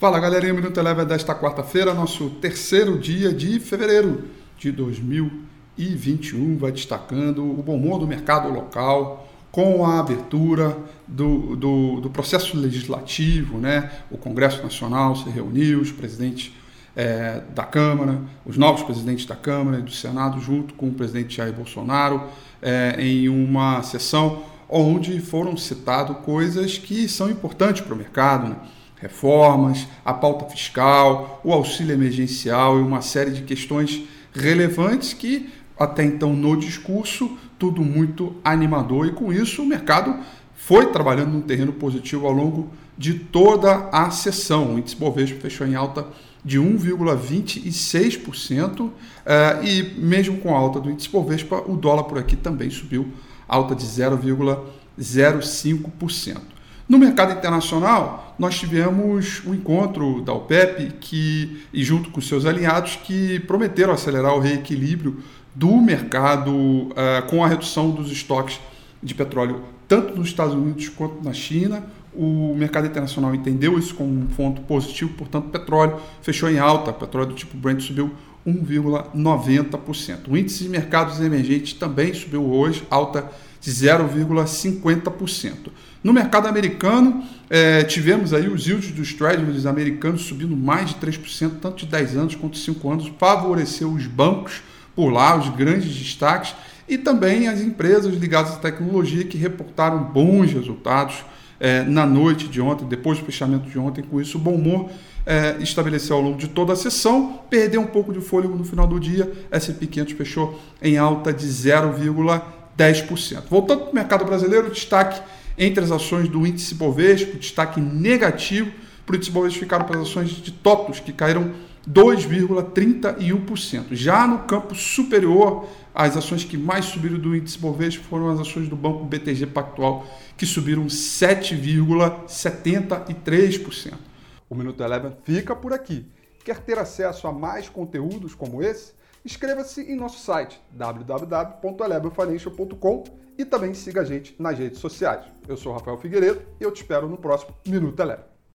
Fala galerinha, Minuto Eleva desta quarta-feira, nosso terceiro dia de fevereiro de 2021. Vai destacando o bom humor do mercado local com a abertura do, do, do processo legislativo, né? O Congresso Nacional se reuniu, os presidentes é, da Câmara, os novos presidentes da Câmara e do Senado, junto com o presidente Jair Bolsonaro, é, em uma sessão onde foram citadas coisas que são importantes para o mercado, né? Reformas, a pauta fiscal, o auxílio emergencial e uma série de questões relevantes que até então no discurso tudo muito animador e com isso o mercado foi trabalhando num terreno positivo ao longo de toda a sessão. O índice Bovespa fechou em alta de 1,26% eh, e mesmo com a alta do índice Bovespa, o dólar por aqui também subiu alta de 0,05%. No mercado internacional, nós tivemos um encontro da OPEP que, e junto com seus alinhados que prometeram acelerar o reequilíbrio do mercado uh, com a redução dos estoques de petróleo tanto nos Estados Unidos quanto na China. O mercado internacional entendeu isso como um ponto positivo, portanto, petróleo fechou em alta. Petróleo do tipo Brent subiu 1,90%. O índice de mercados emergentes também subiu hoje, alta de 0,50%. No mercado americano, é, tivemos aí os yields dos treasuries americanos subindo mais de 3%, tanto de 10 anos quanto de 5 anos, favoreceu os bancos por lá, os grandes destaques, e também as empresas ligadas à tecnologia que reportaram bons resultados é, na noite de ontem, depois do fechamento de ontem. Com isso, o bom humor é, estabeleceu ao longo de toda a sessão, perdeu um pouco de fôlego no final do dia. S&P 500 fechou em alta de 0,10%. Voltando para o mercado brasileiro, destaque entre as ações do índice Bovespa, destaque negativo para o índice Bovespa ficaram para as ações de TOTOS, que caíram 2,31%. Já no campo superior, as ações que mais subiram do índice Bovespa foram as ações do Banco BTG Pactual, que subiram 7,73%. O Minuto Eleven fica por aqui. Quer ter acesso a mais conteúdos como esse? Inscreva-se em nosso site www.elevenfinancial.com e também siga a gente nas redes sociais. Eu sou Rafael Figueiredo e eu te espero no próximo Minuto Eleven.